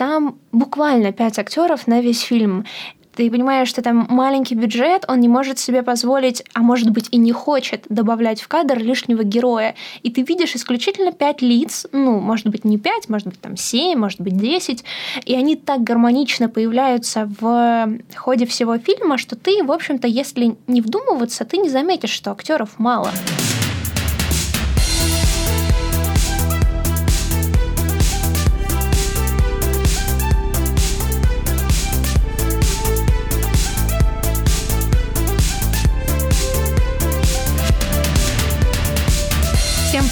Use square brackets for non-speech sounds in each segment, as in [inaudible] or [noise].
там буквально пять актеров на весь фильм ты понимаешь, что там маленький бюджет, он не может себе позволить, а может быть и не хочет добавлять в кадр лишнего героя. И ты видишь исключительно пять лиц, ну, может быть, не пять, может быть, там семь, может быть, десять, и они так гармонично появляются в ходе всего фильма, что ты, в общем-то, если не вдумываться, ты не заметишь, что актеров мало.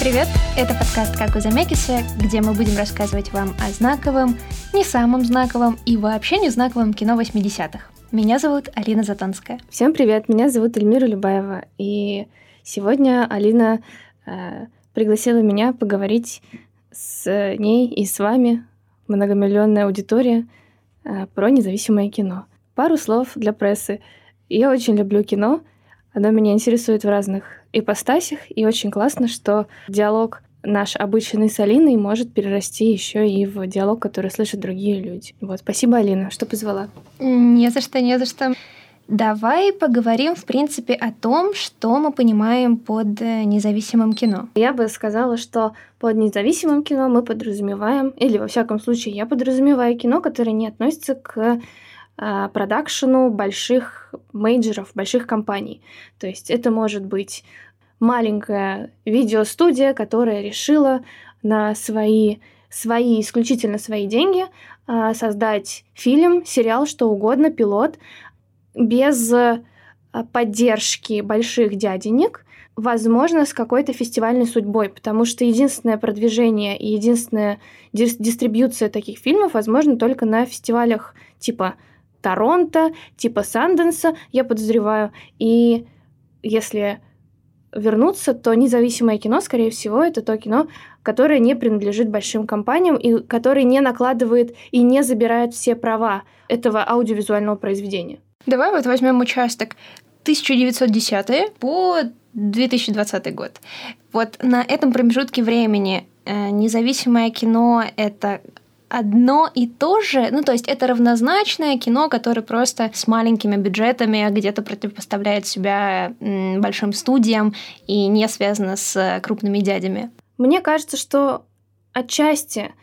Привет! Это подкаст «Как у Замекиса», где мы будем рассказывать вам о знаковом, не самом знаковом и вообще не знаковом кино 80-х. Меня зовут Алина Затонская. Всем привет, меня зовут Эльмира Любаева. И сегодня Алина э, пригласила меня поговорить с ней и с вами, многомиллионная аудитория, э, про независимое кино. Пару слов для прессы. Я очень люблю кино, оно меня интересует в разных ипостасях, и очень классно, что диалог наш обычный с Алиной может перерасти еще и в диалог, который слышат другие люди. Вот, спасибо, Алина, что позвала. Не за что, не за что. Давай поговорим, в принципе, о том, что мы понимаем под э, независимым кино. Я бы сказала, что под независимым кино мы подразумеваем, или во всяком случае я подразумеваю кино, которое не относится к продакшену больших мейджеров, больших компаний. То есть это может быть маленькая видеостудия, которая решила на свои, свои исключительно свои деньги а, создать фильм, сериал, что угодно, пилот, без а, поддержки больших дяденек, возможно, с какой-то фестивальной судьбой, потому что единственное продвижение и единственная дистрибьюция таких фильмов возможно только на фестивалях типа Торонто, типа Санденса, я подозреваю. И если вернуться, то независимое кино, скорее всего, это то кино, которое не принадлежит большим компаниям и которое не накладывает и не забирает все права этого аудиовизуального произведения. Давай вот возьмем участок 1910 по 2020 год. Вот на этом промежутке времени э, независимое кино это одно и то же, ну то есть это равнозначное кино, которое просто с маленькими бюджетами где-то противопоставляет себя большим студиям и не связано с крупными дядями. Мне кажется, что отчасти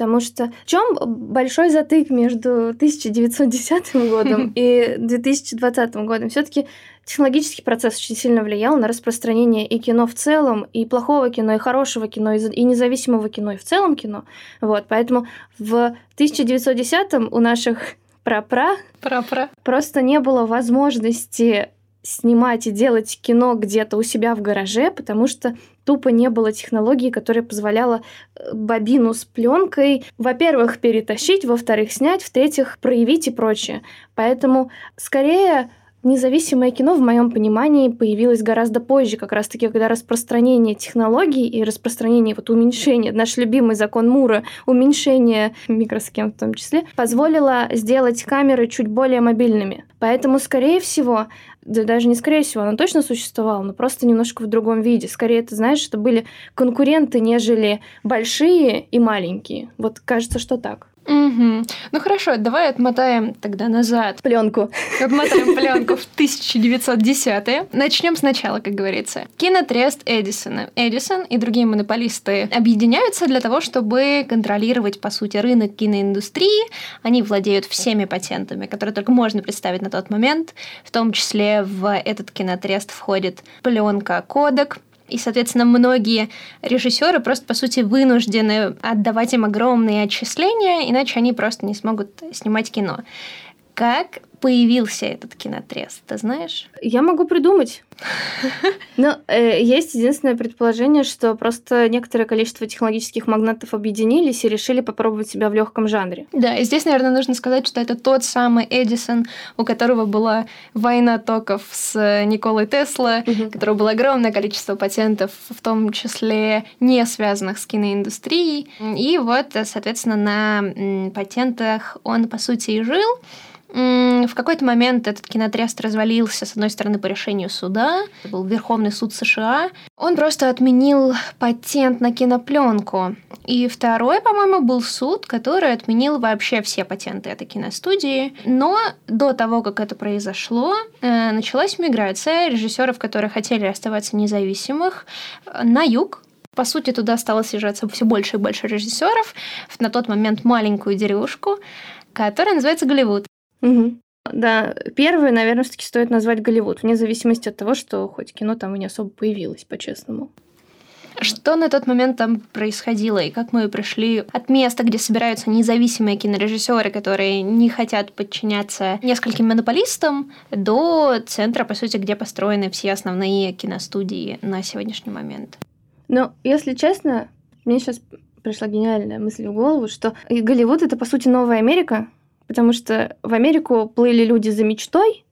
Потому что в чем большой затык между 1910 годом [laughs] и 2020 годом? Все-таки технологический процесс очень сильно влиял на распространение и кино в целом, и плохого кино, и хорошего кино, и независимого кино, и в целом кино. Вот, поэтому в 1910 у наших [laughs] пра-пра, пра-пра просто не было возможности снимать и делать кино где-то у себя в гараже, потому что тупо не было технологии, которая позволяла э, бобину с пленкой, во-первых, перетащить, во-вторых, снять, в-третьих, проявить и прочее. Поэтому скорее Независимое кино, в моем понимании, появилось гораздо позже, как раз-таки, когда распространение технологий и распространение, вот уменьшение, наш любимый закон Мура, уменьшение микросхем в том числе, позволило сделать камеры чуть более мобильными. Поэтому, скорее всего, да даже не скорее всего, оно точно существовало, но просто немножко в другом виде. Скорее, ты знаешь, что были конкуренты, нежели большие и маленькие. Вот кажется, что так. Угу. Ну хорошо, давай отмотаем тогда назад. Пленку. Отмотаем [laughs] пленку в 1910-е. Начнем сначала, как говорится. Кинотрест Эдисона. Эдисон и другие монополисты объединяются для того, чтобы контролировать, по сути, рынок киноиндустрии. Они владеют всеми патентами, которые только можно представить на тот момент. В том числе в этот кинотрест входит пленка кодек, и, соответственно, многие режиссеры просто, по сути, вынуждены отдавать им огромные отчисления, иначе они просто не смогут снимать кино. Как появился этот кинотрест, ты знаешь? Я могу придумать. [laughs] Но э, есть единственное предположение, что просто некоторое количество технологических магнатов объединились и решили попробовать себя в легком жанре. Да, и здесь, наверное, нужно сказать, что это тот самый Эдисон, у которого была война токов с Николой Тесла, угу. у которого было огромное количество патентов, в том числе не связанных с киноиндустрией. И вот, соответственно, на патентах он, по сути, и жил. В какой-то момент этот кинотрест развалился, с одной стороны, по решению суда. Это был Верховный суд США. Он просто отменил патент на кинопленку. И второй, по-моему, был суд, который отменил вообще все патенты этой киностудии. Но до того, как это произошло, э, началась миграция режиссеров, которые хотели оставаться независимых, э, на юг, по сути, туда стало съезжаться все больше и больше режиссеров в на тот момент маленькую деревушку, которая называется Голливуд. Угу. Да, первое, наверное, все-таки стоит назвать Голливуд, вне зависимости от того, что хоть кино там и не особо появилось, по-честному. Что на тот момент там происходило, и как мы пришли от места, где собираются независимые кинорежиссеры, которые не хотят подчиняться нескольким монополистам, до центра, по сути, где построены все основные киностудии на сегодняшний момент? Ну, если честно, мне сейчас пришла гениальная мысль в голову, что Голливуд это, по сути, новая Америка, потому что в Америку плыли люди за мечтой,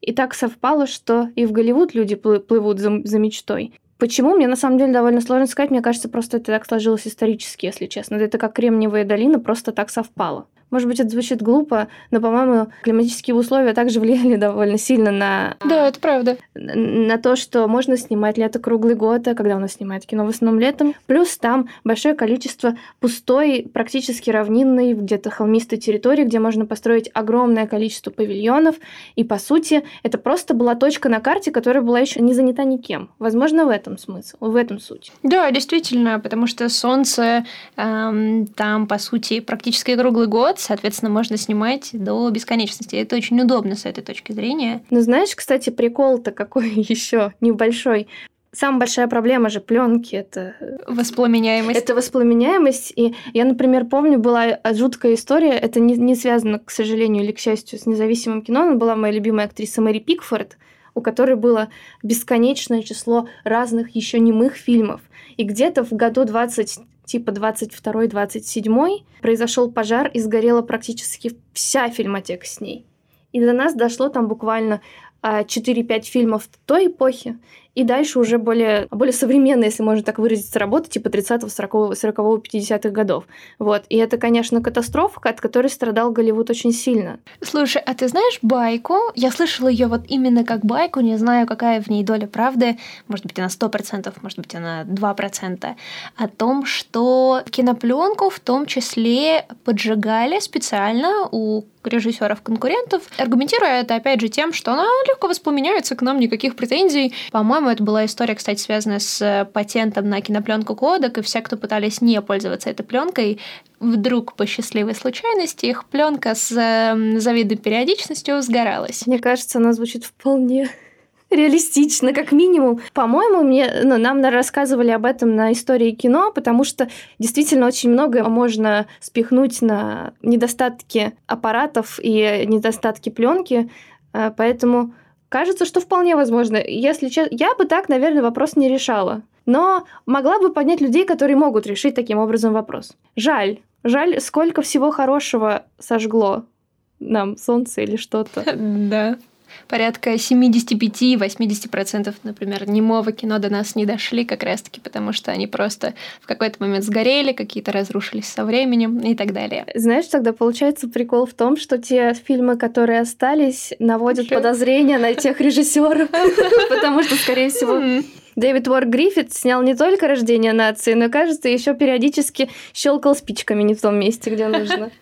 и так совпало, что и в Голливуд люди плывут за, за мечтой. Почему? Мне на самом деле довольно сложно сказать. Мне кажется, просто это так сложилось исторически, если честно. Это как Кремниевая долина, просто так совпало. Может быть, это звучит глупо, но, по-моему, климатические условия также влияли [laughs] довольно сильно на... Да, это правда. На то, что можно снимать лето круглый год, а когда у нас снимают кино в основном летом. Плюс там большое количество пустой, практически равнинной, где-то холмистой территории, где можно построить огромное количество павильонов. И, по сути, это просто была точка на карте, которая была еще не занята никем. Возможно, в этом смысл, в этом суть. Да, действительно, потому что солнце эм, там, по сути, практически круглый год, соответственно, можно снимать до бесконечности. Это очень удобно с этой точки зрения. Ну, знаешь, кстати, прикол-то какой [laughs] еще небольшой. Самая большая проблема же пленки это воспламеняемость. Это воспламеняемость. И я, например, помню, была жуткая история. Это не, не связано, к сожалению или к счастью, с независимым кино. Она была моя любимая актриса Мэри Пикфорд, у которой было бесконечное число разных еще немых фильмов. И где-то в году 20 типа 22-27 произошел пожар и сгорела практически вся фильмотека с ней. И до нас дошло там буквально 4-5 а, фильмов той эпохи, и дальше уже более, более современные, если можно так выразиться, работы, типа 30-го, 40-го, 40-го, 50-х годов. Вот. И это, конечно, катастрофа, от которой страдал Голливуд очень сильно. Слушай, а ты знаешь байку? Я слышала ее вот именно как байку, не знаю, какая в ней доля правды, может быть, она 100%, может быть, она 2%, о том, что кинопленку в том числе поджигали специально у режиссеров-конкурентов, аргументируя это, опять же, тем, что она легко воспламеняется, к нам никаких претензий. По-моему, это была история, кстати, связанная с патентом на кинопленку кодек, и все, кто пытались не пользоваться этой пленкой, вдруг по счастливой случайности их пленка с эм, завидной периодичностью сгоралась. Мне кажется, она звучит вполне реалистично, как минимум. По-моему, мне, ну, нам рассказывали об этом на истории кино, потому что действительно очень много можно спихнуть на недостатки аппаратов и недостатки пленки, э, поэтому кажется, что вполне возможно. Если честно, я бы так, наверное, вопрос не решала. Но могла бы поднять людей, которые могут решить таким образом вопрос. Жаль. Жаль, сколько всего хорошего сожгло нам солнце или что-то. [laughs] Да порядка 75-80%, например, немого кино до нас не дошли как раз-таки, потому что они просто в какой-то момент сгорели, какие-то разрушились со временем и так далее. Знаешь, тогда получается прикол в том, что те фильмы, которые остались, наводят Чё? подозрения на тех режиссеров, [laughs] потому что, скорее всего, Дэвид Уорк Гриффит снял не только «Рождение нации», но, кажется, еще периодически щелкал спичками не в том месте, где нужно.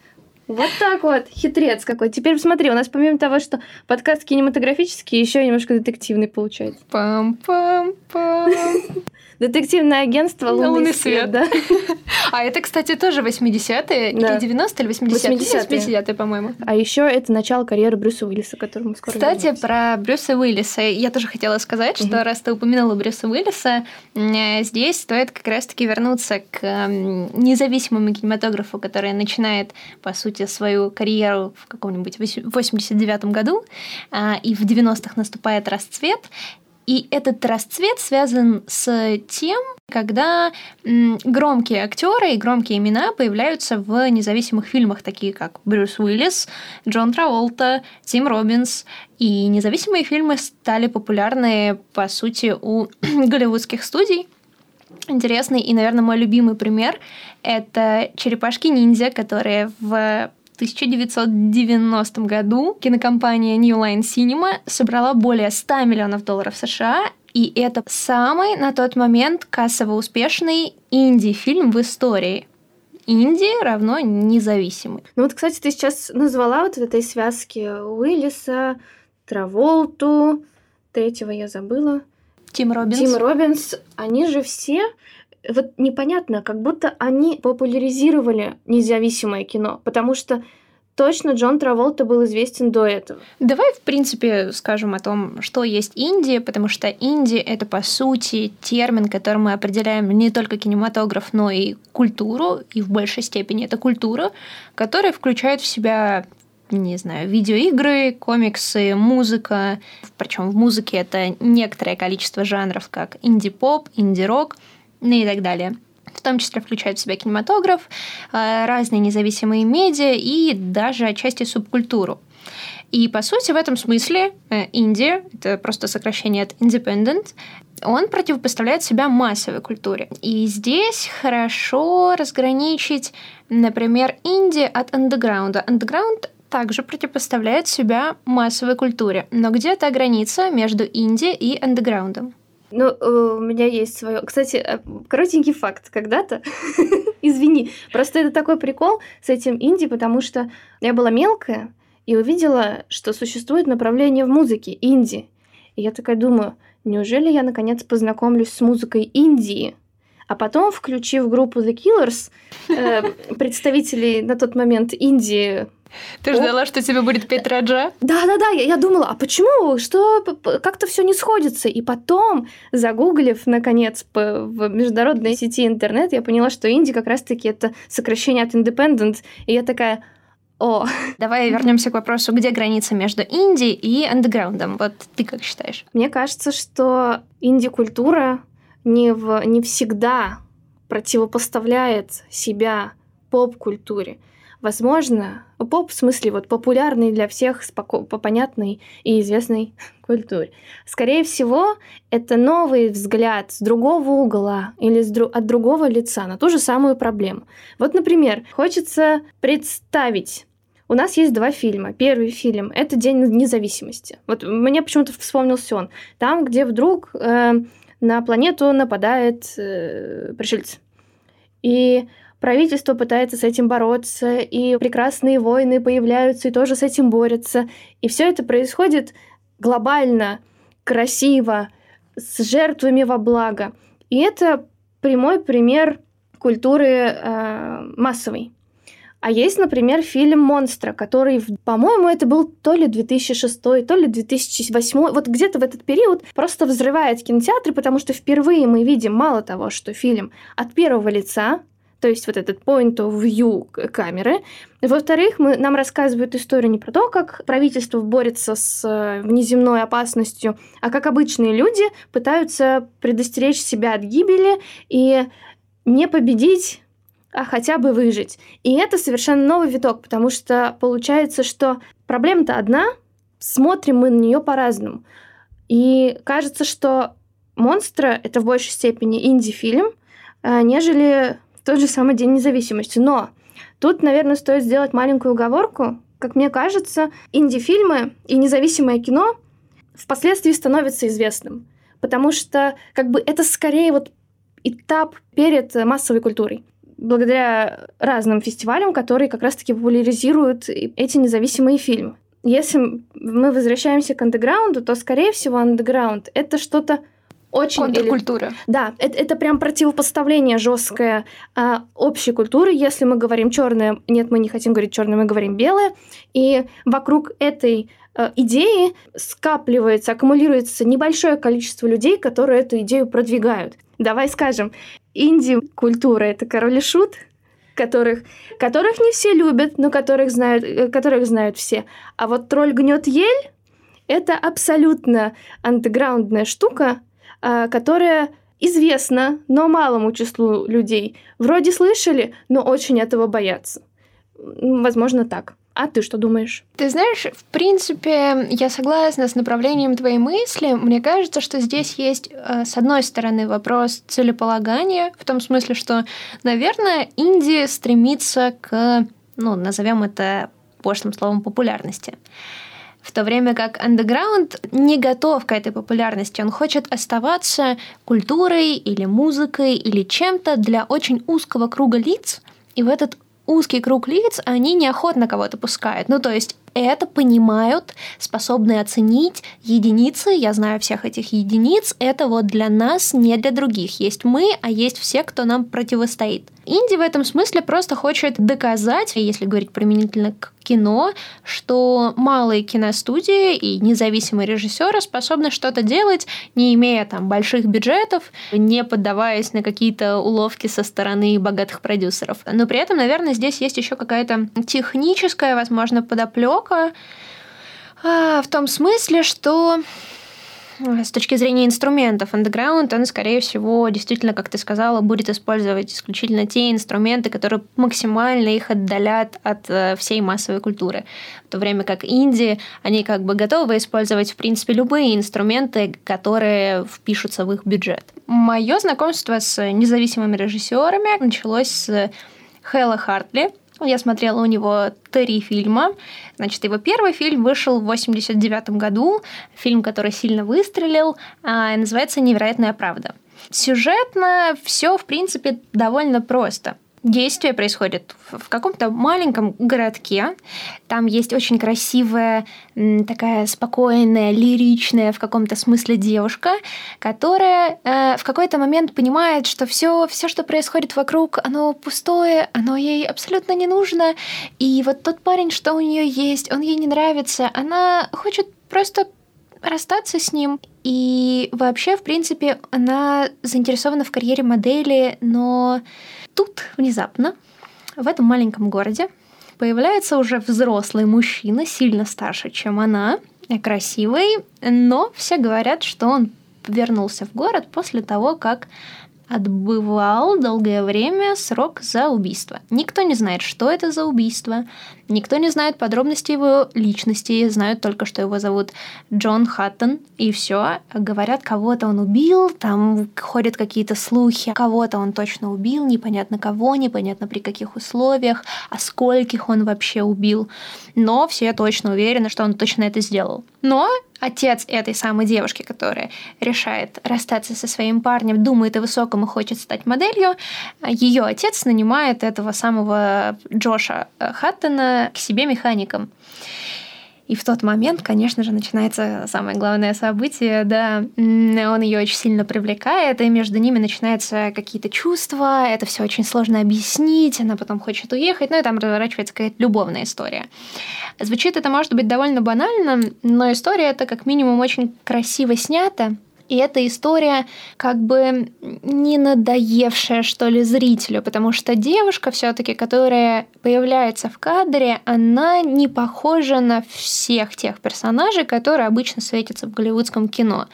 Вот так вот, хитрец какой. Теперь посмотри, у нас помимо того, что подкаст кинематографический, еще немножко детективный получается. Пам-пам-пам. [laughs] Детективное агентство «Лунный, Лунный свет». свет. Да. [laughs] А это, кстати, тоже 80-е, да. или 90-е, или 80-е? 80-е, 80 по-моему. А еще это начало карьеры Брюса Уиллиса, который мы скоро Кстати, вернемся. про Брюса Уиллиса. Я тоже хотела сказать, что угу. раз ты упомянула Брюса Уиллиса, здесь стоит как раз-таки вернуться к независимому кинематографу, который начинает, по сути, свою карьеру в каком-нибудь 89-м году, а, и в 90-х наступает расцвет, и этот расцвет связан с тем, когда громкие актеры и громкие имена появляются в независимых фильмах, такие как Брюс Уиллис, Джон Траволта, Тим Робинс. И независимые фильмы стали популярны, по сути, у [clears throat] голливудских студий. Интересный и, наверное, мой любимый пример – это «Черепашки-ниндзя», которые в 1990 году кинокомпания New Line Cinema собрала более 100 миллионов долларов США, и это самый на тот момент кассово успешный инди-фильм в истории. Инди равно независимый. Ну вот, кстати, ты сейчас назвала вот в этой связке Уиллиса, Траволту, третьего я забыла. Тим Робинс. Тим Робинс. Они же все вот непонятно, как будто они популяризировали независимое кино, потому что точно Джон Траволта был известен до этого. Давай, в принципе, скажем о том, что есть Индия, потому что Индия — это, по сути, термин, которым мы определяем не только кинематограф, но и культуру, и в большей степени это культура, которая включает в себя не знаю, видеоигры, комиксы, музыка. Причем в музыке это некоторое количество жанров, как инди-поп, инди-рок — ну и так далее. В том числе включает в себя кинематограф, э, разные независимые медиа и даже отчасти субкультуру. И, по сути, в этом смысле э, Индия, это просто сокращение от independent, он противопоставляет себя массовой культуре. И здесь хорошо разграничить, например, инди от андеграунда. Андеграунд также противопоставляет себя массовой культуре. Но где эта граница между инди и андеграундом? Ну, э, у меня есть свое. Кстати, э, коротенький факт. Когда-то, [laughs] извини, просто это такой прикол с этим инди, потому что я была мелкая и увидела, что существует направление в музыке инди. И я такая думаю, неужели я наконец познакомлюсь с музыкой Индии? А потом, включив группу The Killers, э, [laughs] представителей на тот момент Индии ты ждала, что тебе будет петь Раджа? Да, да, да. Я, я думала, а почему? Что как-то все не сходится? И потом, загуглив, наконец, по, в международной сети интернет, я поняла, что инди как раз-таки это сокращение от independent. И я такая, о. Давай вернемся к вопросу, где граница между инди и андеграундом? Вот ты как считаешь? Мне кажется, что инди-культура не, в, не всегда противопоставляет себя поп-культуре. Возможно, поп в смысле вот популярный для всех по понятной и известной [laughs] культуре. Скорее всего, это новый взгляд с другого угла или с дру от другого лица на ту же самую проблему. Вот, например, хочется представить у нас есть два фильма. Первый фильм — это День независимости. Вот мне почему-то вспомнился он. Там, где вдруг э, на планету нападает э, пришельцы. И правительство пытается с этим бороться, и прекрасные войны появляются и тоже с этим борются. И все это происходит глобально, красиво, с жертвами во благо. И это прямой пример культуры э, массовой. А есть, например, фильм «Монстра», который, по-моему, это был то ли 2006, то ли 2008, вот где-то в этот период просто взрывает кинотеатры, потому что впервые мы видим мало того, что фильм от первого лица, то есть вот этот point of view камеры. Во-вторых, мы, нам рассказывают историю не про то, как правительство борется с э, внеземной опасностью, а как обычные люди пытаются предостеречь себя от гибели и не победить а хотя бы выжить. И это совершенно новый виток, потому что получается, что проблема-то одна, смотрим мы на нее по-разному. И кажется, что «Монстра» — это в большей степени инди-фильм, э, нежели тот же самый День независимости. Но тут, наверное, стоит сделать маленькую уговорку. Как мне кажется, инди-фильмы и независимое кино впоследствии становятся известным. Потому что как бы это скорее вот этап перед массовой культурой благодаря разным фестивалям, которые как раз-таки популяризируют эти независимые фильмы. Если мы возвращаемся к андеграунду, то, скорее всего, андеграунд — это что-то очень... Контркультура. Или... Да, это, это прям противопоставление жесткое а, общей культуры. Если мы говорим черное, нет, мы не хотим говорить черное, мы говорим белое. И вокруг этой а, идеи скапливается, аккумулируется небольшое количество людей, которые эту идею продвигают. Давай скажем, инди-культура — это король и шут, которых, которых не все любят, но которых знают, э, которых знают все. А вот тролль гнет ель — это абсолютно андеграундная штука, которая известна, но малому числу людей. Вроде слышали, но очень этого боятся. Возможно, так. А ты что думаешь? Ты знаешь, в принципе, я согласна с направлением твоей мысли. Мне кажется, что здесь есть, э, с одной стороны, вопрос целеполагания, в том смысле, что, наверное, Индия стремится к ну, назовем это пошлым словом популярности. В то время как андеграунд не готов к этой популярности, он хочет оставаться культурой или музыкой или чем-то для очень узкого круга лиц, и в этот узкий круг лиц они неохотно кого-то пускают. Ну, то есть это понимают, способны оценить единицы. Я знаю всех этих единиц. Это вот для нас, не для других. Есть мы, а есть все, кто нам противостоит. Инди в этом смысле просто хочет доказать, если говорить применительно к кино, что малые киностудии и независимые режиссеры способны что-то делать, не имея там больших бюджетов, не поддаваясь на какие-то уловки со стороны богатых продюсеров. Но при этом, наверное, здесь есть еще какая-то техническая, возможно, подоплека а, в том смысле, что с точки зрения инструментов, Underground, он, скорее всего, действительно, как ты сказала, будет использовать исключительно те инструменты, которые максимально их отдалят от э, всей массовой культуры. В то время как Инди, они как бы готовы использовать, в принципе, любые инструменты, которые впишутся в их бюджет. Мое знакомство с независимыми режиссерами началось с Хэлла Хартли, я смотрела у него три фильма. Значит, его первый фильм вышел в 89 году, фильм, который сильно выстрелил, а, называется «Невероятная правда». Сюжетно все, в принципе, довольно просто – Действие происходит в каком-то маленьком городке. Там есть очень красивая, такая спокойная, лиричная в каком-то смысле девушка, которая э, в какой-то момент понимает, что все, все, что происходит вокруг, оно пустое, оно ей абсолютно не нужно. И вот тот парень, что у нее есть, он ей не нравится. Она хочет просто расстаться с ним. И вообще, в принципе, она заинтересована в карьере модели, но тут внезапно в этом маленьком городе появляется уже взрослый мужчина, сильно старше, чем она, красивый, но все говорят, что он вернулся в город после того, как отбывал долгое время срок за убийство. Никто не знает, что это за убийство, никто не знает подробностей его личности, знают только, что его зовут Джон Хаттон, и все. Говорят, кого-то он убил, там ходят какие-то слухи, кого-то он точно убил, непонятно кого, непонятно при каких условиях, а скольких он вообще убил. Но все точно уверены, что он точно это сделал. Но отец этой самой девушки, которая решает расстаться со своим парнем, думает о высоком и хочет стать моделью, ее отец нанимает этого самого Джоша Хаттона к себе механиком. И в тот момент, конечно же, начинается самое главное событие, да, он ее очень сильно привлекает, и между ними начинаются какие-то чувства, это все очень сложно объяснить, она потом хочет уехать, ну и там разворачивается какая-то любовная история. Звучит это, может быть, довольно банально, но история это как минимум очень красиво снята, и эта история как бы не надоевшая, что ли, зрителю, потому что девушка все-таки, которая появляется в кадре, она не похожа на всех тех персонажей, которые обычно светятся в голливудском кино.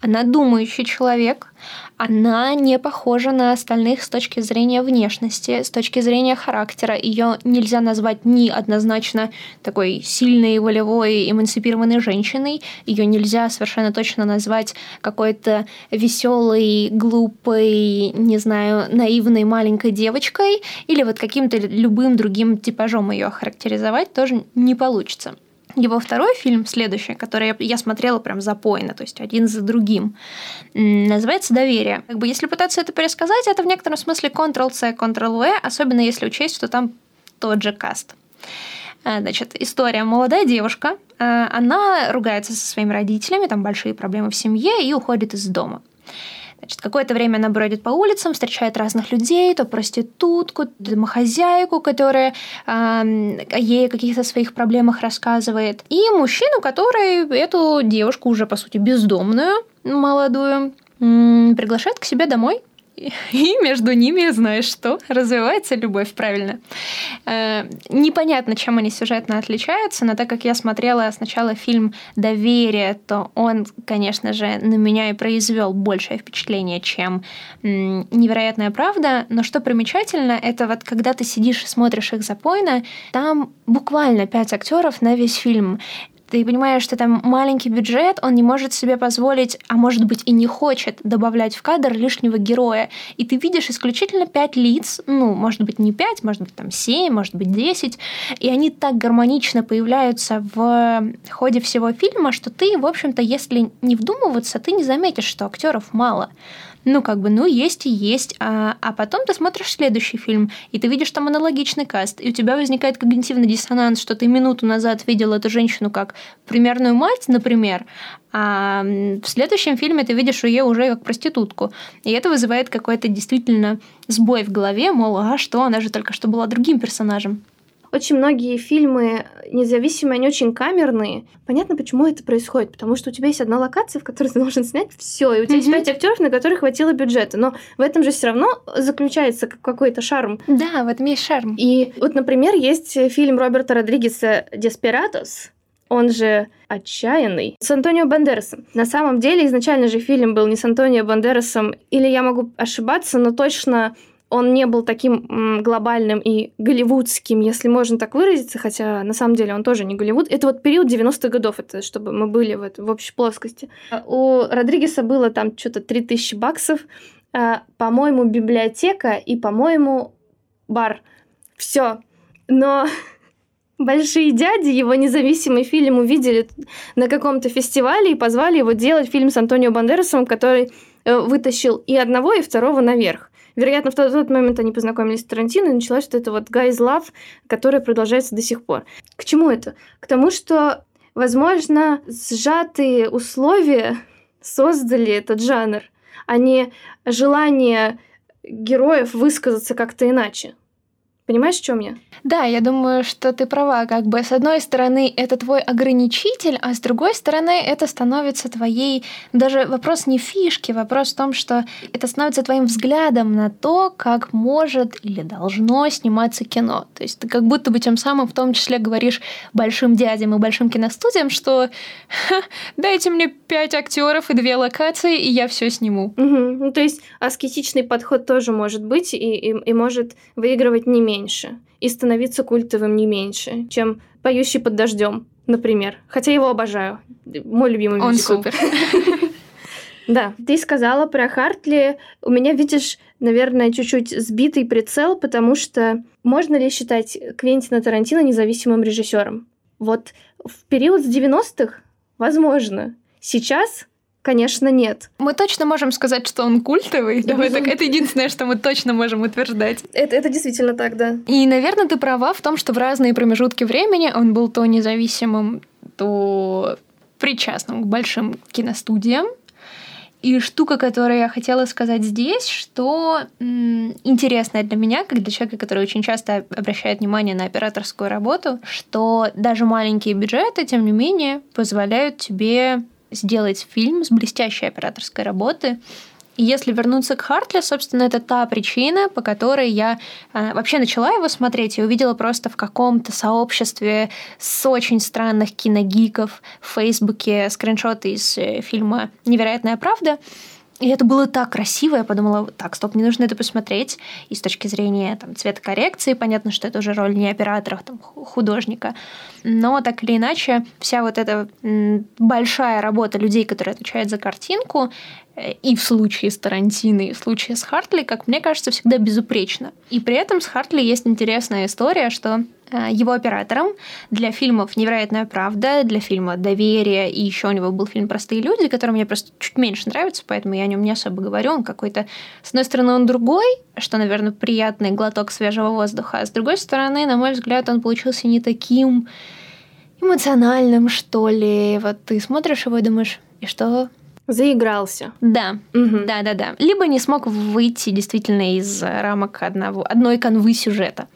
Она думающий человек, она не похожа на остальных с точки зрения внешности, с точки зрения характера. Ее нельзя назвать ни однозначно такой сильной, волевой, эмансипированной женщиной. Ее нельзя совершенно точно назвать какой-то веселой, глупой, не знаю, наивной маленькой девочкой или вот каким-то любым другим типажом ее охарактеризовать тоже не получится. Его второй фильм, следующий, который я смотрела прям запойно, то есть один за другим, называется «Доверие». Как бы если пытаться это пересказать, это в некотором смысле Ctrl-C, Ctrl-V, особенно если учесть, что там тот же каст. Э, значит, история. Молодая девушка, э, она ругается со своими родителями, там большие проблемы в семье, и уходит из дома. Значит, какое-то время она бродит по улицам, встречает разных людей, то проститутку, домохозяйку, которая э, ей о каких-то своих проблемах рассказывает, и мужчину, который эту девушку уже, по сути, бездомную, молодую, приглашает к себе домой [laughs] и между ними, знаешь что, развивается любовь, правильно. Э, непонятно, чем они сюжетно отличаются, но так как я смотрела сначала фильм «Доверие», то он, конечно же, на меня и произвел большее впечатление, чем «Невероятная правда». Но что примечательно, это вот когда ты сидишь и смотришь их запойно, там буквально пять актеров на весь фильм ты понимаешь, что там маленький бюджет, он не может себе позволить, а может быть и не хочет добавлять в кадр лишнего героя. И ты видишь исключительно пять лиц, ну, может быть, не пять, может быть, там семь, может быть, десять, и они так гармонично появляются в ходе всего фильма, что ты, в общем-то, если не вдумываться, ты не заметишь, что актеров мало ну, как бы, ну, есть и есть. А, а потом ты смотришь следующий фильм, и ты видишь там аналогичный каст, и у тебя возникает когнитивный диссонанс, что ты минуту назад видел эту женщину как примерную мать, например, а в следующем фильме ты видишь ее уже как проститутку. И это вызывает какой-то действительно сбой в голове, мол, а что, она же только что была другим персонажем очень многие фильмы независимые, они очень камерные. Понятно, почему это происходит, потому что у тебя есть одна локация, в которой [laughs] ты должен снять все, и у тебя mm-hmm. есть пять актеров, на которых хватило бюджета, но в этом же все равно заключается какой-то шарм. Да, в этом есть шарм. И вот, например, есть фильм Роберта Родригеса «Деспиратос», он же «Отчаянный», с Антонио Бандерасом. На самом деле, изначально же фильм был не с Антонио Бандерасом, или я могу ошибаться, но точно он не был таким глобальным и голливудским, если можно так выразиться, хотя на самом деле он тоже не Голливуд. Это вот период 90-х годов, это чтобы мы были в, в общей плоскости. А у Родригеса было там что-то 3000 баксов, а, по-моему, библиотека и, по-моему, бар. Все. Но [laughs] большие дяди его независимый фильм увидели на каком-то фестивале и позвали его делать фильм с Антонио Бандерасом, который э, вытащил и одного, и второго наверх. Вероятно, в тот, в тот момент они познакомились с Тарантино, и началась вот эта вот guys love, которая продолжается до сих пор. К чему это? К тому, что, возможно, сжатые условия создали этот жанр, а не желание героев высказаться как-то иначе. Понимаешь, в чем я? Да, я думаю, что ты права. Как бы с одной стороны это твой ограничитель, а с другой стороны это становится твоей даже вопрос не фишки, вопрос в том, что это становится твоим взглядом на то, как может или должно сниматься кино. То есть ты как будто бы тем самым в том числе говоришь большим дядям и большим киностудиям, что дайте мне пять актеров и две локации, и я все сниму. Угу. Ну, то есть аскетичный подход тоже может быть и, и, и может выигрывать не меньше меньше и становиться культовым не меньше, чем «Поющий под дождем», например. Хотя его обожаю. Мой любимый Он супер. [laughs] Да, ты сказала про Хартли. У меня, видишь, наверное, чуть-чуть сбитый прицел, потому что можно ли считать Квентина Тарантино независимым режиссером? Вот в период с 90-х, возможно. Сейчас Конечно, нет. Мы точно можем сказать, что он культовый. [laughs] Давай так, это единственное, что мы точно можем утверждать. Это, это действительно так, да. И, наверное, ты права в том, что в разные промежутки времени он был то независимым, то причастным к большим киностудиям. И штука, которую я хотела сказать здесь, что интересная для меня, как для человека, который очень часто обращает внимание на операторскую работу, что даже маленькие бюджеты, тем не менее, позволяют тебе сделать фильм с блестящей операторской работы. И если вернуться к Хартли, собственно, это та причина, по которой я э, вообще начала его смотреть и увидела просто в каком-то сообществе с очень странных киногиков в Фейсбуке скриншоты из э, фильма «Невероятная правда». И это было так красиво, я подумала, так, стоп, мне нужно это посмотреть. И с точки зрения там, цветокоррекции, понятно, что это уже роль не оператора, там, художника. Но так или иначе, вся вот эта большая работа людей, которые отвечают за картинку, и в случае с Тарантино, и в случае с Хартли, как мне кажется, всегда безупречно. И при этом с Хартли есть интересная история, что Э, его оператором для фильмов «Невероятная правда», для фильма «Доверие», и еще у него был фильм «Простые люди», который мне просто чуть меньше нравится, поэтому я о нем не особо говорю. Он какой-то, с одной стороны, он другой, что, наверное, приятный глоток свежего воздуха, а с другой стороны, на мой взгляд, он получился не таким эмоциональным, что ли. Вот ты смотришь его и думаешь, и что? Заигрался. Да, угу. да, да, да. Либо не смог выйти действительно из рамок одного, одной канвы сюжета.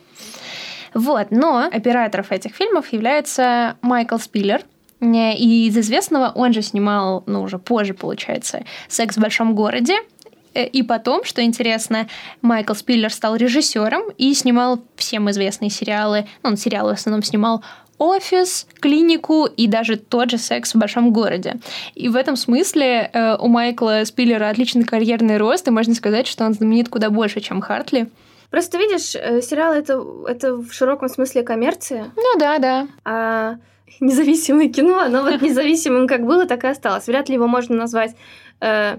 Вот, но операторов этих фильмов является Майкл Спиллер, и из известного он же снимал, ну, уже позже, получается, «Секс в большом городе», э, и потом, что интересно, Майкл Спиллер стал режиссером и снимал всем известные сериалы. Ну, он сериалы в основном снимал офис, клинику и даже тот же секс в большом городе. И в этом смысле э, у Майкла Спиллера отличный карьерный рост, и можно сказать, что он знаменит куда больше, чем Хартли. Просто видишь, э, сериал это, это в широком смысле коммерция. Ну да, да. А независимое кино, оно вот независимым как было, так и осталось. Вряд ли его можно назвать... Э,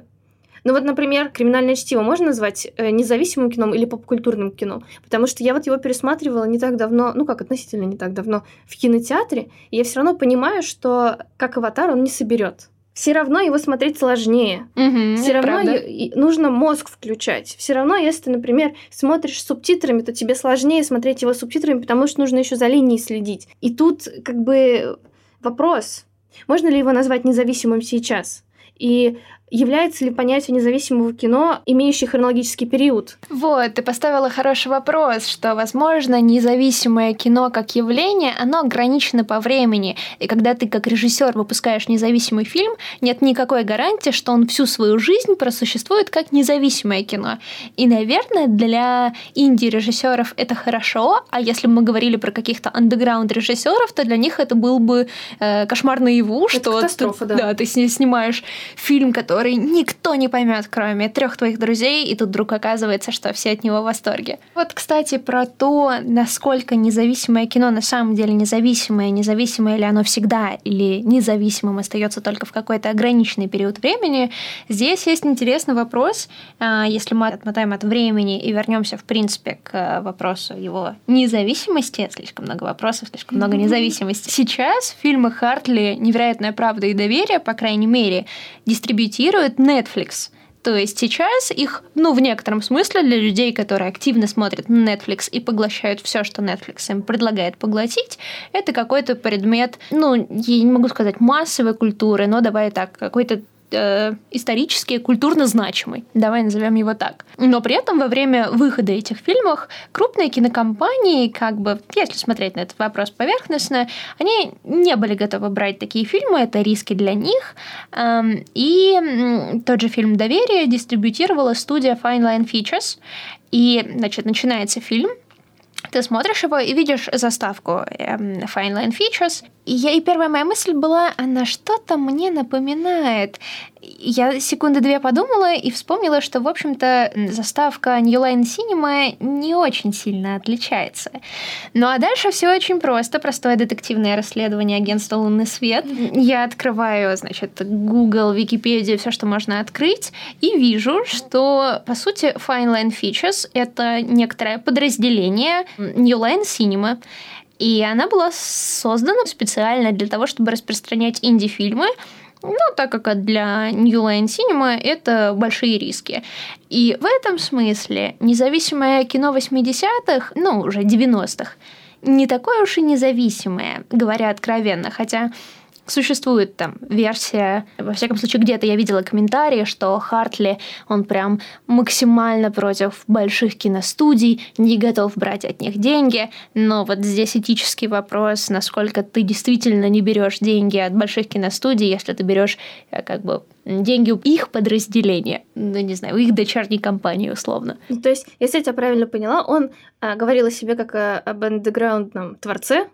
ну вот, например, «Криминальное чтиво» можно назвать э, независимым кино или попкультурным кино? Потому что я вот его пересматривала не так давно, ну как, относительно не так давно, в кинотеатре, и я все равно понимаю, что как «Аватар» он не соберет все равно его смотреть сложнее. Угу, все равно нужно мозг включать. Все равно, если ты, например, смотришь с субтитрами, то тебе сложнее смотреть его субтитрами, потому что нужно еще за линией следить. И тут как бы вопрос, можно ли его назвать независимым сейчас? И является ли понятие независимого кино, имеющее хронологический период? Вот, ты поставила хороший вопрос, что, возможно, независимое кино как явление, оно ограничено по времени. И когда ты как режиссер выпускаешь независимый фильм, нет никакой гарантии, что он всю свою жизнь просуществует как независимое кино. И, наверное, для инди-режиссеров это хорошо, а если бы мы говорили про каких-то андеграунд-режиссеров, то для них это был бы э, кошмар наяву, это что ты, да. да, ты снимаешь фильм, который который никто не поймет, кроме трех твоих друзей, и тут вдруг оказывается, что все от него в восторге. Вот, кстати, про то, насколько независимое кино на самом деле независимое, независимое ли оно всегда, или независимым остается только в какой-то ограниченный период времени, здесь есть интересный вопрос. А, если мы отмотаем от времени и вернемся, в принципе, к вопросу его независимости, слишком много вопросов, слишком много независимости. Сейчас фильмы Хартли «Невероятная правда и доверие», по крайней мере, дистрибьютируют конкурирует Netflix. То есть сейчас их, ну, в некотором смысле, для людей, которые активно смотрят Netflix и поглощают все, что Netflix им предлагает поглотить, это какой-то предмет, ну, я не могу сказать массовой культуры, но давай так, какой-то э, исторически, культурно значимый. Давай назовем его так. Но при этом во время выхода этих фильмов крупные кинокомпании, как бы, если смотреть на этот вопрос поверхностно, они не были готовы брать такие фильмы, это риски для них. Эм, и тот же фильм «Доверие» дистрибьютировала студия Fine Line Features. И, значит, начинается фильм, ты смотришь его и видишь заставку эм, Fine Line Features, и, я, и первая моя мысль была, она что-то мне напоминает. Я секунды две подумала и вспомнила, что, в общем-то, заставка New Line Cinema не очень сильно отличается. Ну а дальше все очень просто. Простое детективное расследование агентства «Лунный свет». Я открываю, значит, Google, Википедию, все, что можно открыть, и вижу, что, по сути, Fine Line Features — это некоторое подразделение New Line Cinema. И она была создана специально для того, чтобы распространять инди-фильмы, ну, так как для New Line Cinema это большие риски. И в этом смысле независимое кино 80-х, ну, уже 90-х, не такое уж и независимое, говоря откровенно, хотя Существует там версия, во всяком случае, где-то я видела комментарии, что Хартли, он прям максимально против больших киностудий, не готов брать от них деньги, но вот здесь этический вопрос, насколько ты действительно не берешь деньги от больших киностудий, если ты берешь э, как бы деньги у их подразделения, ну, не знаю, у их дочерней компании, условно. То есть, если я тебя правильно поняла, он а, говорил о себе как о, об андеграундном творце,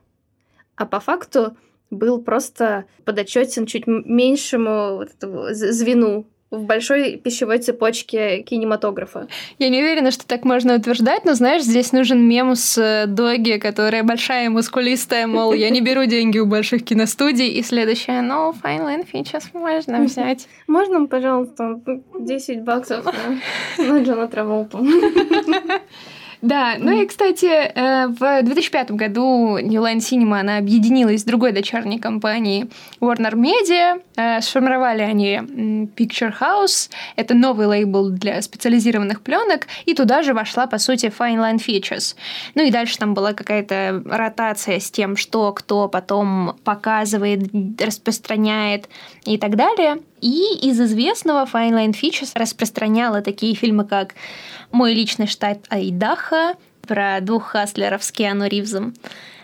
а по факту был просто подотчетен чуть меньшему вот звену в большой пищевой цепочке кинематографа. Я не уверена, что так можно утверждать, но знаешь, здесь нужен мем с э, Доги, которая большая и мускулистая, мол, я не беру деньги у больших киностудий, и следующая, ну, Fine Line сейчас можно взять. Можно, пожалуйста, 10 баксов на Джона Траволту? [laughs] Да, ну и, кстати, э, в 2005 году New Line Cinema, она объединилась с другой дочерней компанией Warner Media. Э, сформировали они Picture House. Это новый лейбл для специализированных пленок. И туда же вошла, по сути, Fine Line Features. Ну и дальше там была какая-то ротация с тем, что кто потом показывает, распространяет и так далее. И из известного Fine Line Features распространяла такие фильмы, как «Мой личный штат Айдаха», про двух хаслеров с Киану Ривзом,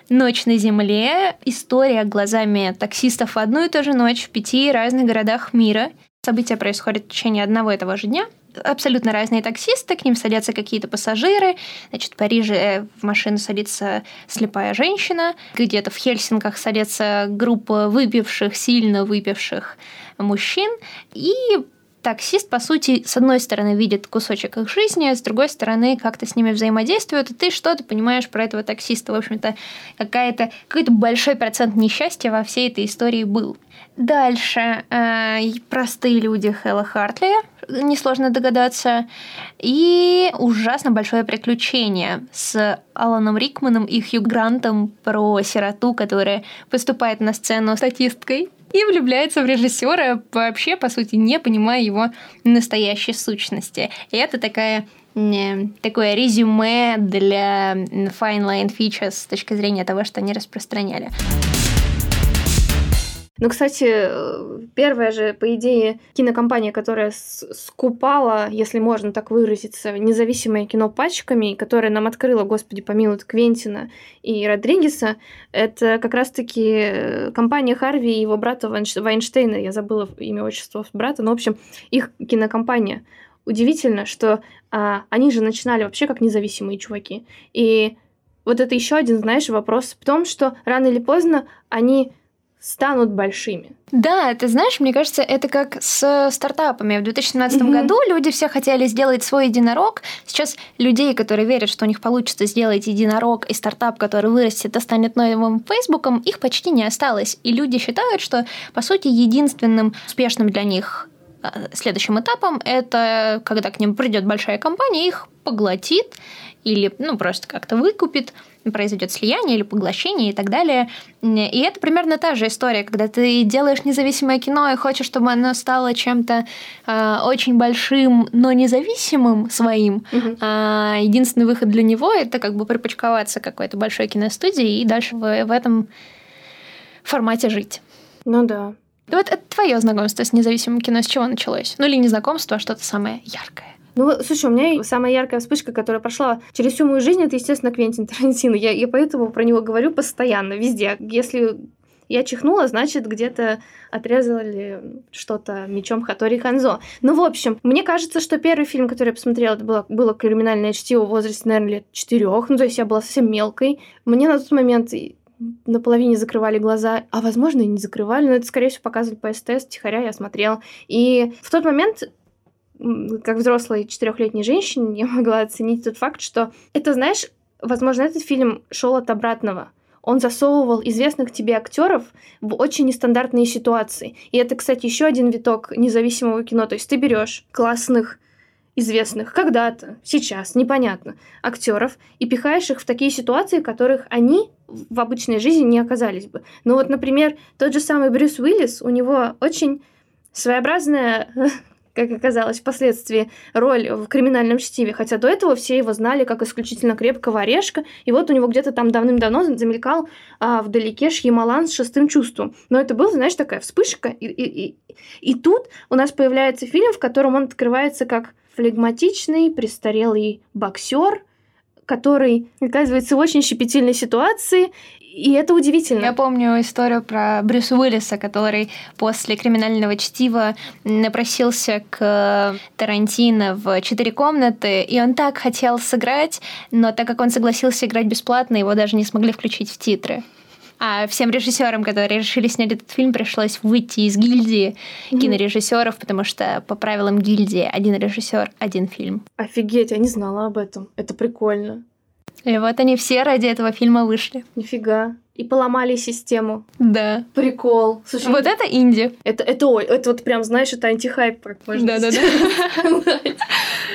«Ночь на земле», история глазами таксистов в одну и ту же ночь в пяти разных городах мира. События происходят в течение одного и того же дня. Абсолютно разные таксисты, к ним садятся какие-то пассажиры. Значит, в Париже в машину садится слепая женщина. Где-то в Хельсинках садится группа выпивших, сильно выпивших мужчин. И таксист, по сути, с одной стороны, видит кусочек их жизни, а с другой стороны, как-то с ними взаимодействует, и ты что-то понимаешь про этого таксиста. В общем-то, какая-то, какой-то большой процент несчастья во всей этой истории был. Дальше э, простые люди Хэлла Хартли, несложно догадаться, и ужасно большое приключение с Аланом Рикманом и Хью Грантом про сироту, которая поступает на сцену статисткой и влюбляется в режиссера, вообще, по сути, не понимая его настоящей сущности. И это такая такое резюме для Fine Line Features с точки зрения того, что они распространяли. Ну, кстати, первая же, по идее, кинокомпания, которая скупала, если можно так выразиться, независимое кино пачками, которая нам открыла, господи, помилует, Квентина и Родригеса, это как раз-таки э, компания Харви и его брата Вайнштейна. Я забыла имя, отчество брата, но, в общем, их кинокомпания. Удивительно, что а, они же начинали вообще как независимые чуваки. И вот это еще один, знаешь, вопрос в том, что рано или поздно они станут большими. Да, ты знаешь, мне кажется, это как с стартапами. В 2017 mm-hmm. году люди все хотели сделать свой единорог. Сейчас людей, которые верят, что у них получится сделать единорог и стартап, который вырастет и станет новым Фейсбуком, их почти не осталось. И люди считают, что, по сути, единственным успешным для них э, следующим этапом это когда к ним придет большая компания, их поглотит или ну, просто как-то выкупит, произойдет слияние или поглощение и так далее. И это примерно та же история, когда ты делаешь независимое кино и хочешь, чтобы оно стало чем-то э, очень большим, но независимым своим. Угу. А единственный выход для него это как бы припочковаться какой-то большой киностудии и дальше в, в этом формате жить. Ну да. Вот это твое знакомство с независимым кино с чего началось? Ну или не знакомство, а что-то самое яркое. Ну, слушай, у меня самая яркая вспышка, которая прошла через всю мою жизнь, это, естественно, Квентин Тарантино. Я, я поэтому про него говорю постоянно, везде. Если я чихнула, значит, где-то отрезали что-то мечом Хатори Ханзо. Ну, в общем, мне кажется, что первый фильм, который я посмотрела, это было, было «Криминальное чтиво» в возрасте, наверное, лет четырех. Ну, то есть я была совсем мелкой. Мне на тот момент наполовине закрывали глаза, а возможно и не закрывали, но это, скорее всего, показывали по СТС, тихоря я смотрела. И в тот момент как взрослой четырехлетней женщине, [laughs] я могла оценить тот факт, что это, знаешь, возможно, этот фильм шел от обратного. Он засовывал известных тебе актеров в очень нестандартные ситуации. И это, кстати, еще один виток независимого кино. То есть ты берешь классных известных когда-то, сейчас, непонятно, актеров и пихаешь их в такие ситуации, в которых они в обычной жизни не оказались бы. Ну вот, например, тот же самый Брюс Уиллис, у него очень своеобразная [laughs] как оказалось впоследствии, роль в криминальном чтиве, хотя до этого все его знали как исключительно крепкого орешка, и вот у него где-то там давным-давно замелькал а, вдалеке Шьямалан с шестым чувством. Но это был, знаешь, такая вспышка, и, и, и, и тут у нас появляется фильм, в котором он открывается как флегматичный, престарелый боксер, который оказывается в очень щепетильной ситуации, и это удивительно. Я помню историю про Брюса Уиллиса, который после криминального чтива напросился к Тарантино в четыре комнаты, и он так хотел сыграть, но так как он согласился играть бесплатно, его даже не смогли включить в титры. А всем режиссерам, которые решили снять этот фильм, пришлось выйти из гильдии mm-hmm. кинорежиссеров, потому что по правилам гильдии один режиссер, один фильм. Офигеть, я не знала об этом. Это прикольно. И вот они все ради этого фильма вышли. Нифига. И поломали систему. Да. Прикол. Слушай, вот это инди. Это, это, ой, это вот прям, знаешь, это антихайп, как можно Да-да-да. [laughs]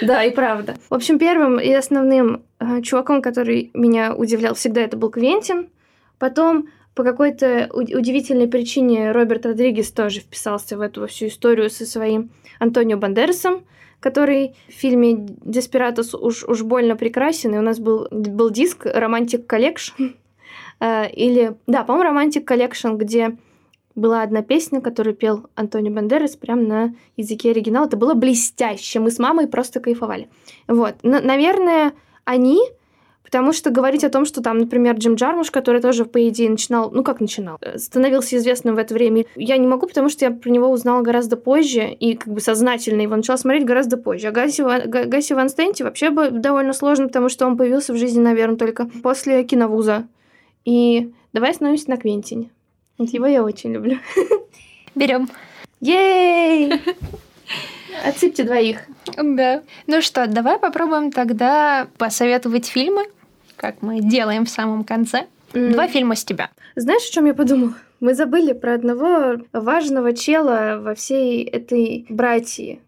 Да, и правда. В общем, первым и основным э, чуваком, который меня удивлял всегда, это был Квентин. Потом по какой-то удивительной причине Роберт Родригес тоже вписался в эту всю историю со своим Антонио Бандерасом который в фильме «Desperados» уж, уж больно прекрасен, и у нас был, был диск «Romantic Collection», [laughs] или, да, по-моему, «Romantic Collection», где была одна песня, которую пел Антонио Бандерас прямо на языке оригинала. Это было блестяще. Мы с мамой просто кайфовали. Вот. Наверное, они Потому что говорить о том, что там, например, Джим Джармуш, который тоже, по идее, начинал, ну как начинал, э, становился известным в это время, я не могу, потому что я про него узнала гораздо позже и как бы сознательно его начала смотреть гораздо позже. А Гаси, Гаси Ван Стенти вообще довольно сложно, потому что он появился в жизни, наверное, только после киновуза. И давай остановимся на Квентине. Вот его я очень люблю. Берем. Ей! Отсыпьте двоих. Да. Ну что, давай попробуем тогда посоветовать фильмы, как мы делаем в самом конце. Mm. Два фильма с тебя. Знаешь, о чем я подумала? Мы забыли про одного важного чела во всей этой братьи.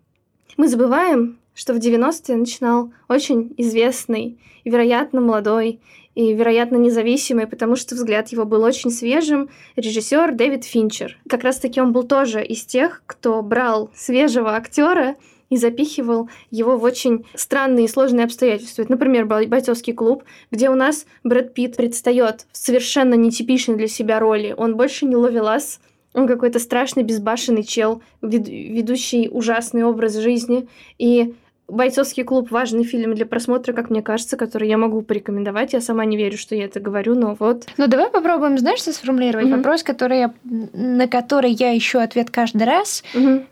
Мы забываем, что в 90-е начинал очень известный и, вероятно, молодой и, вероятно, независимый, потому что взгляд его был очень свежим, режиссер Дэвид Финчер. Как раз-таки он был тоже из тех, кто брал свежего актера и запихивал его в очень странные и сложные обстоятельства. Например, бойцовский клуб, где у нас Брэд Питт предстает в совершенно нетипичной для себя роли. Он больше не ловелас, он какой-то страшный, безбашенный чел, ведущий ужасный образ жизни. И «Бойцовский клуб» — важный фильм для просмотра, как мне кажется, который я могу порекомендовать. Я сама не верю, что я это говорю, но вот. Ну, давай попробуем, знаешь, что сформулировать? Mm-hmm. Вопрос, который я, на который я ищу ответ каждый раз. Mm-hmm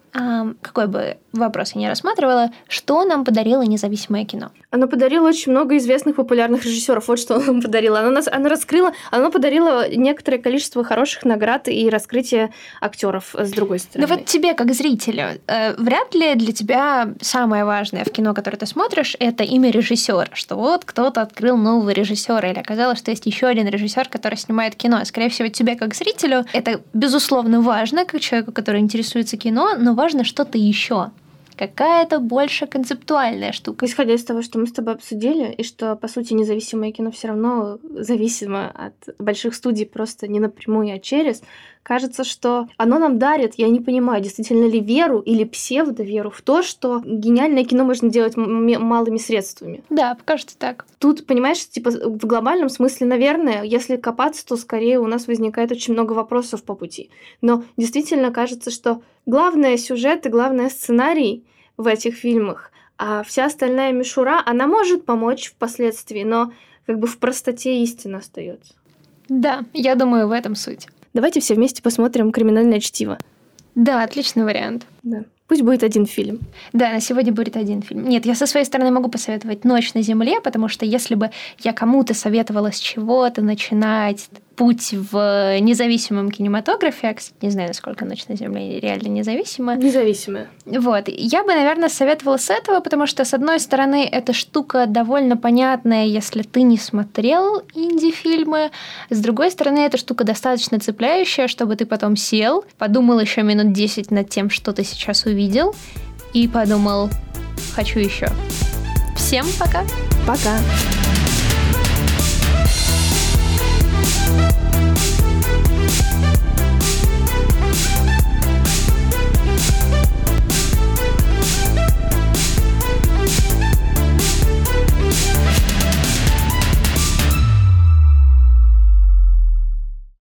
какой бы вопрос я не рассматривала, что нам подарило независимое кино? Оно подарило очень много известных популярных режиссеров. Вот что оно подарило. Оно, нас, оно раскрыло, оно подарило некоторое количество хороших наград и раскрытие актеров с другой стороны. Ну вот тебе, как зрителю, э, вряд ли для тебя самое важное в кино, которое ты смотришь, это имя режиссера, что вот кто-то открыл нового режиссера или оказалось, что есть еще один режиссер, который снимает кино. Скорее всего, тебе, как зрителю, это безусловно важно, как человеку, который интересуется кино, но важно что-то еще какая-то больше концептуальная штука. Исходя из того, что мы с тобой обсудили, и что, по сути, независимое кино все равно зависимо от больших студий просто не напрямую, а через, кажется, что оно нам дарит, я не понимаю, действительно ли веру или псевдоверу в то, что гениальное кино можно делать малыми средствами. Да, кажется так. Тут, понимаешь, типа в глобальном смысле, наверное, если копаться, то скорее у нас возникает очень много вопросов по пути. Но действительно кажется, что главное сюжет и главное сценарий в этих фильмах, а вся остальная мишура, она может помочь впоследствии, но как бы в простоте истина остается. Да, я думаю, в этом суть. Давайте все вместе посмотрим «Криминальное чтиво». Да, отличный вариант. Да. Пусть будет один фильм. Да, на сегодня будет один фильм. Нет, я со своей стороны могу посоветовать «Ночь на земле», потому что если бы я кому-то советовала с чего-то начинать, путь в независимом кинематографе. Я, кстати, не знаю, насколько «Ночь на земле» реально независима. Независимая. Вот. Я бы, наверное, советовала с этого, потому что, с одной стороны, эта штука довольно понятная, если ты не смотрел инди-фильмы. С другой стороны, эта штука достаточно цепляющая, чтобы ты потом сел, подумал еще минут 10 над тем, что ты сейчас увидел, и подумал, хочу еще. Всем пока! Пока! Thank you